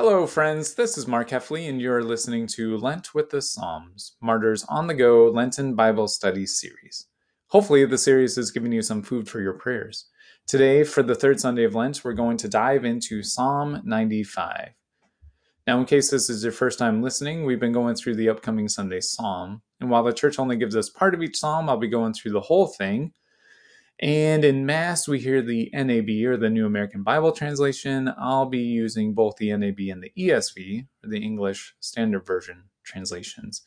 Hello, friends. This is Mark Heffley, and you're listening to Lent with the Psalms, Martyrs on the Go Lenten Bible Study Series. Hopefully, the series has given you some food for your prayers. Today, for the third Sunday of Lent, we're going to dive into Psalm 95. Now, in case this is your first time listening, we've been going through the upcoming Sunday Psalm. And while the church only gives us part of each Psalm, I'll be going through the whole thing and in Mass, we hear the NAB or the New American Bible Translation. I'll be using both the NAB and the ESV, or the English Standard Version translations.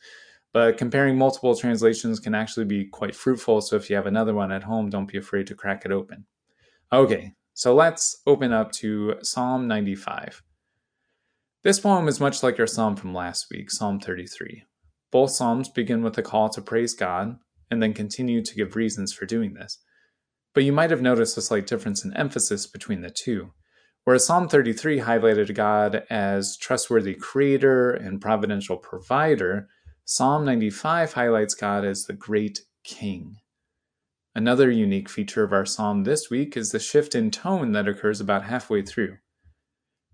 But comparing multiple translations can actually be quite fruitful, so if you have another one at home, don't be afraid to crack it open. Okay, so let's open up to Psalm 95. This poem is much like our psalm from last week, Psalm 33. Both psalms begin with a call to praise God and then continue to give reasons for doing this. But you might have noticed a slight difference in emphasis between the two. Whereas Psalm 33 highlighted God as trustworthy creator and providential provider, Psalm 95 highlights God as the great king. Another unique feature of our psalm this week is the shift in tone that occurs about halfway through.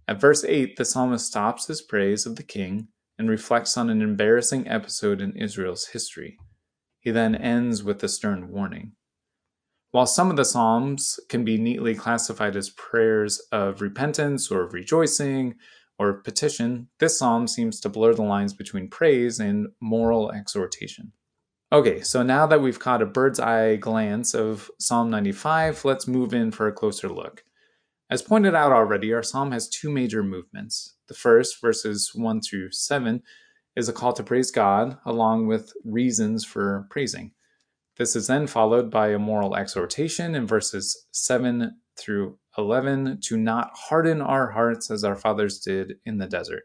At verse 8, the psalmist stops his praise of the king and reflects on an embarrassing episode in Israel's history. He then ends with a stern warning. While some of the Psalms can be neatly classified as prayers of repentance or of rejoicing or petition, this psalm seems to blur the lines between praise and moral exhortation. Okay, so now that we've caught a bird's eye glance of Psalm 95, let's move in for a closer look. As pointed out already, our psalm has two major movements. The first, verses 1 through 7, is a call to praise God, along with reasons for praising. This is then followed by a moral exhortation in verses 7 through 11 to not harden our hearts as our fathers did in the desert.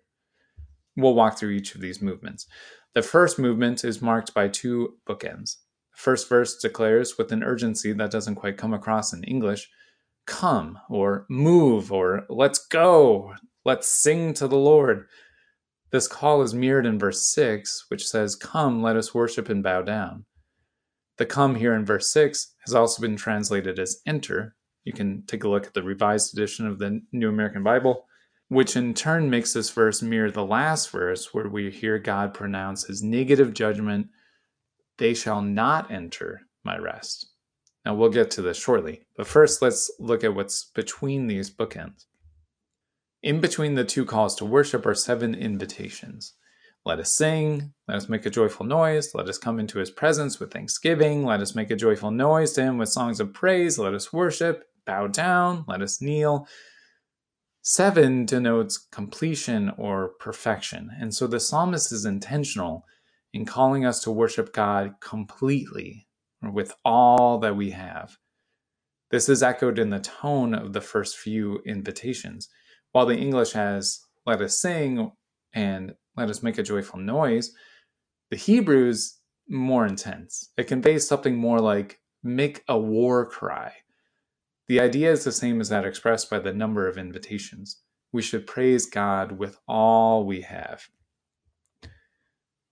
We'll walk through each of these movements. The first movement is marked by two bookends. The first verse declares with an urgency that doesn't quite come across in English come, or move, or let's go, let's sing to the Lord. This call is mirrored in verse 6, which says, Come, let us worship and bow down. The come here in verse 6 has also been translated as enter. You can take a look at the revised edition of the New American Bible, which in turn makes this verse mirror the last verse where we hear God pronounce his negative judgment they shall not enter my rest. Now we'll get to this shortly, but first let's look at what's between these bookends. In between the two calls to worship are seven invitations. Let us sing. Let us make a joyful noise. Let us come into his presence with thanksgiving. Let us make a joyful noise to him with songs of praise. Let us worship. Bow down. Let us kneel. Seven denotes completion or perfection. And so the psalmist is intentional in calling us to worship God completely with all that we have. This is echoed in the tone of the first few invitations. While the English has let us sing and let us make a joyful noise. The Hebrew's more intense. It conveys something more like make a war cry. The idea is the same as that expressed by the number of invitations. We should praise God with all we have.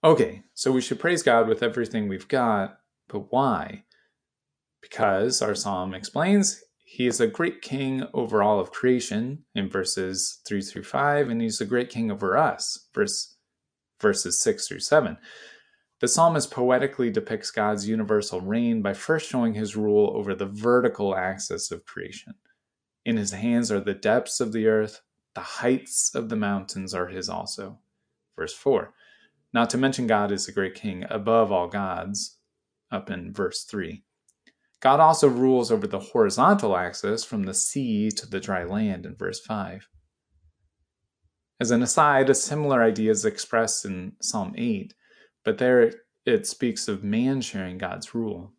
Okay, so we should praise God with everything we've got, but why? Because, our psalm explains, he is a great king over all of creation in verses 3 through 5, and he's a great king over us, verse, verses 6 through 7. The psalmist poetically depicts God's universal reign by first showing his rule over the vertical axis of creation. In his hands are the depths of the earth, the heights of the mountains are his also. Verse 4. Not to mention, God is the great king above all gods, up in verse 3. God also rules over the horizontal axis from the sea to the dry land in verse 5. As an aside, a similar idea is expressed in Psalm 8, but there it speaks of man sharing God's rule.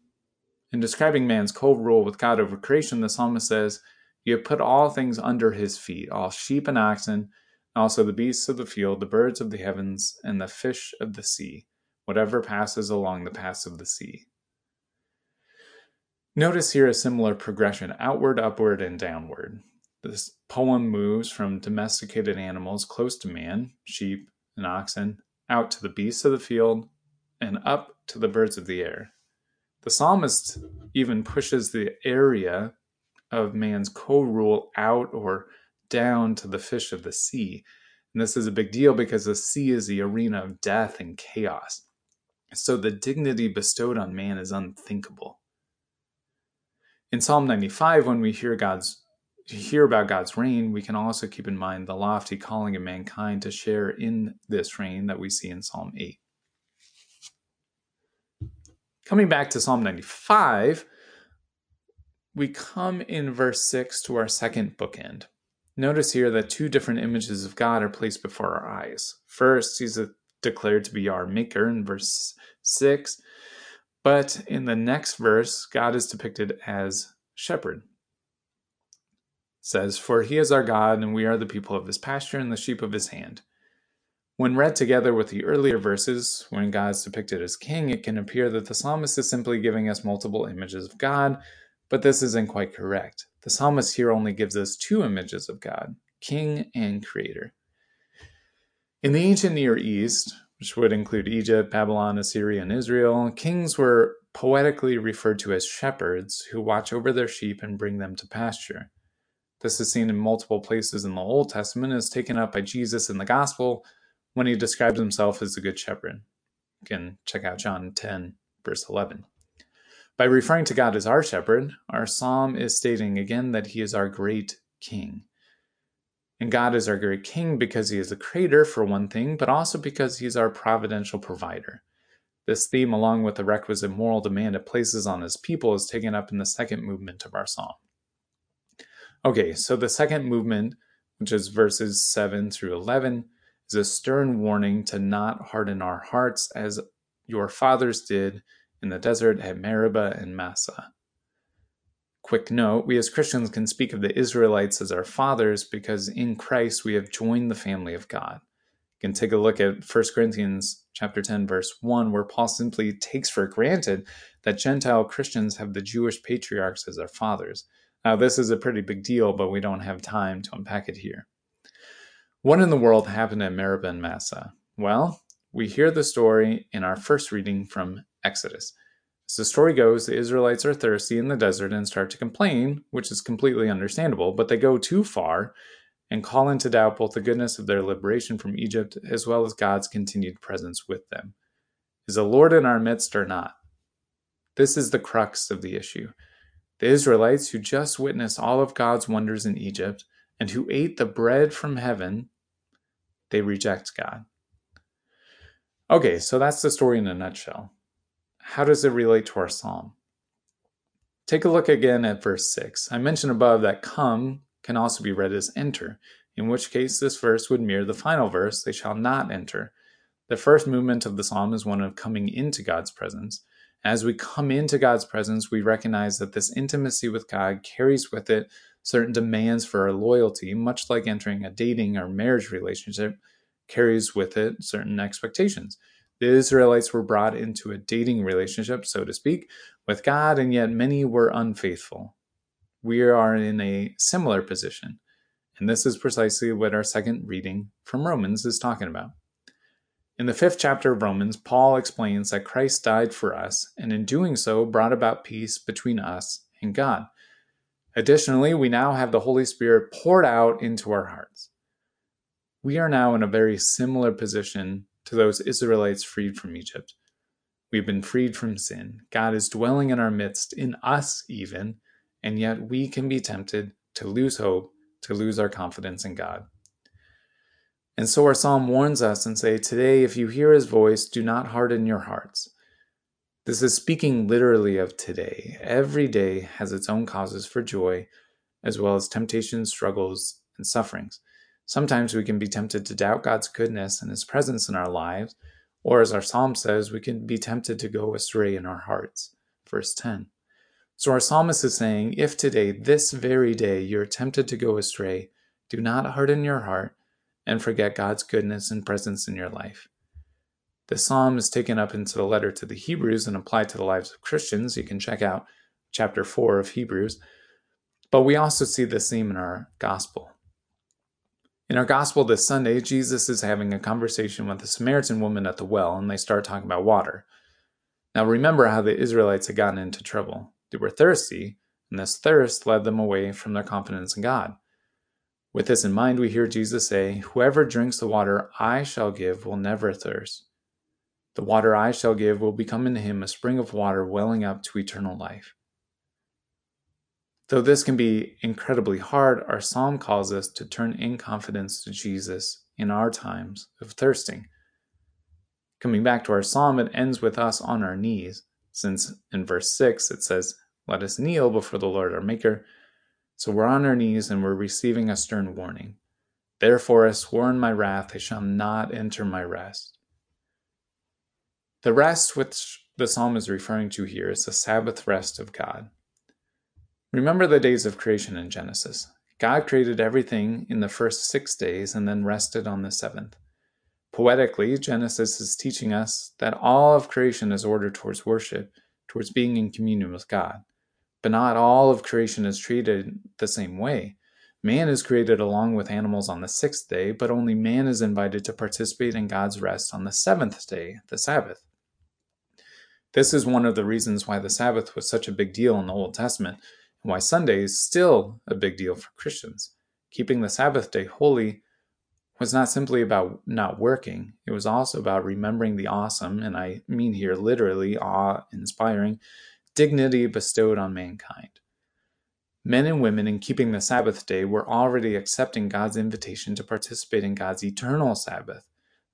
In describing man's co rule with God over creation, the psalmist says, You have put all things under his feet, all sheep and oxen, also the beasts of the field, the birds of the heavens, and the fish of the sea, whatever passes along the paths of the sea. Notice here a similar progression outward, upward, and downward. This poem moves from domesticated animals close to man, sheep and oxen, out to the beasts of the field, and up to the birds of the air. The psalmist even pushes the area of man's co rule out or down to the fish of the sea. And this is a big deal because the sea is the arena of death and chaos. So the dignity bestowed on man is unthinkable. In Psalm 95, when we hear God's hear about God's reign, we can also keep in mind the lofty calling of mankind to share in this reign that we see in Psalm 8. Coming back to Psalm 95, we come in verse 6 to our second bookend. Notice here that two different images of God are placed before our eyes. First, he's declared to be our maker in verse 6, but in the next verse, God is depicted as shepherd. Says, For he is our God, and we are the people of his pasture and the sheep of his hand. When read together with the earlier verses, when God is depicted as king, it can appear that the psalmist is simply giving us multiple images of God, but this isn't quite correct. The psalmist here only gives us two images of God king and creator. In the ancient Near East, which would include Egypt, Babylon, Assyria, and Israel, kings were poetically referred to as shepherds who watch over their sheep and bring them to pasture. This is seen in multiple places in the Old Testament, is taken up by Jesus in the Gospel when he describes himself as the Good Shepherd. You can check out John 10, verse 11. By referring to God as our shepherd, our psalm is stating again that he is our great king. And God is our great king because he is the creator, for one thing, but also because he's our providential provider. This theme, along with the requisite moral demand it places on his people, is taken up in the second movement of our psalm. Okay, so the second movement, which is verses 7 through 11, is a stern warning to not harden our hearts as your fathers did in the desert at Meribah and Massah. Quick note we as Christians can speak of the Israelites as our fathers because in Christ we have joined the family of God. You can take a look at 1 Corinthians chapter 10 verse 1 where Paul simply takes for granted that Gentile Christians have the Jewish patriarchs as their fathers. Now this is a pretty big deal, but we don't have time to unpack it here. What in the world happened at Meribah and Massah? Well, we hear the story in our first reading from Exodus. As the story goes, the Israelites are thirsty in the desert and start to complain, which is completely understandable, but they go too far and call into doubt both the goodness of their liberation from Egypt as well as God's continued presence with them. Is the Lord in our midst or not? This is the crux of the issue. The Israelites, who just witnessed all of God's wonders in Egypt and who ate the bread from heaven, they reject God. Okay, so that's the story in a nutshell how does it relate to our psalm? Take a look again at verse 6. I mentioned above that come can also be read as enter, in which case this verse would mirror the final verse, they shall not enter. The first movement of the psalm is one of coming into God's presence. As we come into God's presence, we recognize that this intimacy with God carries with it certain demands for our loyalty, much like entering a dating or marriage relationship carries with it certain expectations. The Israelites were brought into a dating relationship, so to speak, with God, and yet many were unfaithful. We are in a similar position, and this is precisely what our second reading from Romans is talking about. In the fifth chapter of Romans, Paul explains that Christ died for us, and in doing so brought about peace between us and God. Additionally, we now have the Holy Spirit poured out into our hearts. We are now in a very similar position to those Israelites freed from Egypt. We've been freed from sin. God is dwelling in our midst, in us even, and yet we can be tempted to lose hope, to lose our confidence in God. And so our psalm warns us and say, Today, if you hear his voice, do not harden your hearts. This is speaking literally of today. Every day has its own causes for joy, as well as temptations, struggles, and sufferings. Sometimes we can be tempted to doubt God's goodness and His presence in our lives, or as our psalm says, we can be tempted to go astray in our hearts. Verse 10. So our psalmist is saying, If today, this very day, you're tempted to go astray, do not harden your heart and forget God's goodness and presence in your life. The psalm is taken up into the letter to the Hebrews and applied to the lives of Christians. You can check out chapter 4 of Hebrews. But we also see this theme in our gospel. In our gospel this Sunday, Jesus is having a conversation with a Samaritan woman at the well, and they start talking about water. Now, remember how the Israelites had gotten into trouble. They were thirsty, and this thirst led them away from their confidence in God. With this in mind, we hear Jesus say, Whoever drinks the water I shall give will never thirst. The water I shall give will become in him a spring of water welling up to eternal life. Though this can be incredibly hard, our psalm calls us to turn in confidence to Jesus in our times of thirsting. Coming back to our psalm, it ends with us on our knees, since in verse 6 it says, Let us kneel before the Lord our Maker. So we're on our knees and we're receiving a stern warning. Therefore, I swore in my wrath, I shall not enter my rest. The rest which the psalm is referring to here is the Sabbath rest of God. Remember the days of creation in Genesis. God created everything in the first six days and then rested on the seventh. Poetically, Genesis is teaching us that all of creation is ordered towards worship, towards being in communion with God. But not all of creation is treated the same way. Man is created along with animals on the sixth day, but only man is invited to participate in God's rest on the seventh day, the Sabbath. This is one of the reasons why the Sabbath was such a big deal in the Old Testament and why Sunday is still a big deal for Christians. Keeping the Sabbath day holy was not simply about not working, it was also about remembering the awesome, and I mean here literally awe inspiring, dignity bestowed on mankind. Men and women, in keeping the Sabbath day, were already accepting God's invitation to participate in God's eternal Sabbath,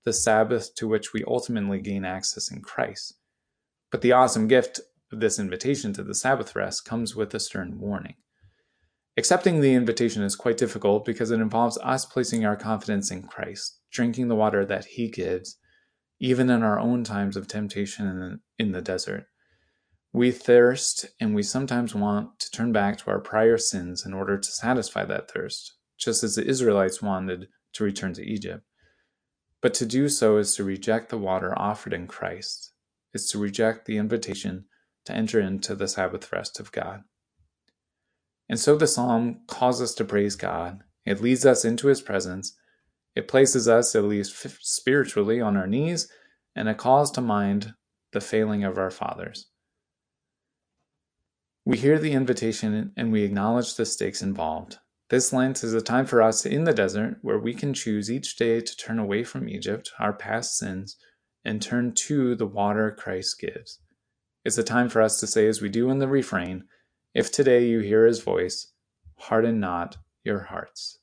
the Sabbath to which we ultimately gain access in Christ. But the awesome gift of this invitation to the Sabbath rest comes with a stern warning. Accepting the invitation is quite difficult because it involves us placing our confidence in Christ, drinking the water that He gives, even in our own times of temptation in the desert. We thirst, and we sometimes want to turn back to our prior sins in order to satisfy that thirst, just as the Israelites wanted to return to Egypt. But to do so is to reject the water offered in Christ, is to reject the invitation to enter into the Sabbath rest of God. And so the psalm calls us to praise God. It leads us into his presence. It places us, at least spiritually, on our knees, and it calls to mind the failing of our fathers. We hear the invitation and we acknowledge the stakes involved. This Lent is a time for us in the desert where we can choose each day to turn away from Egypt, our past sins, and turn to the water Christ gives. It's a time for us to say, as we do in the refrain, If today you hear his voice, harden not your hearts.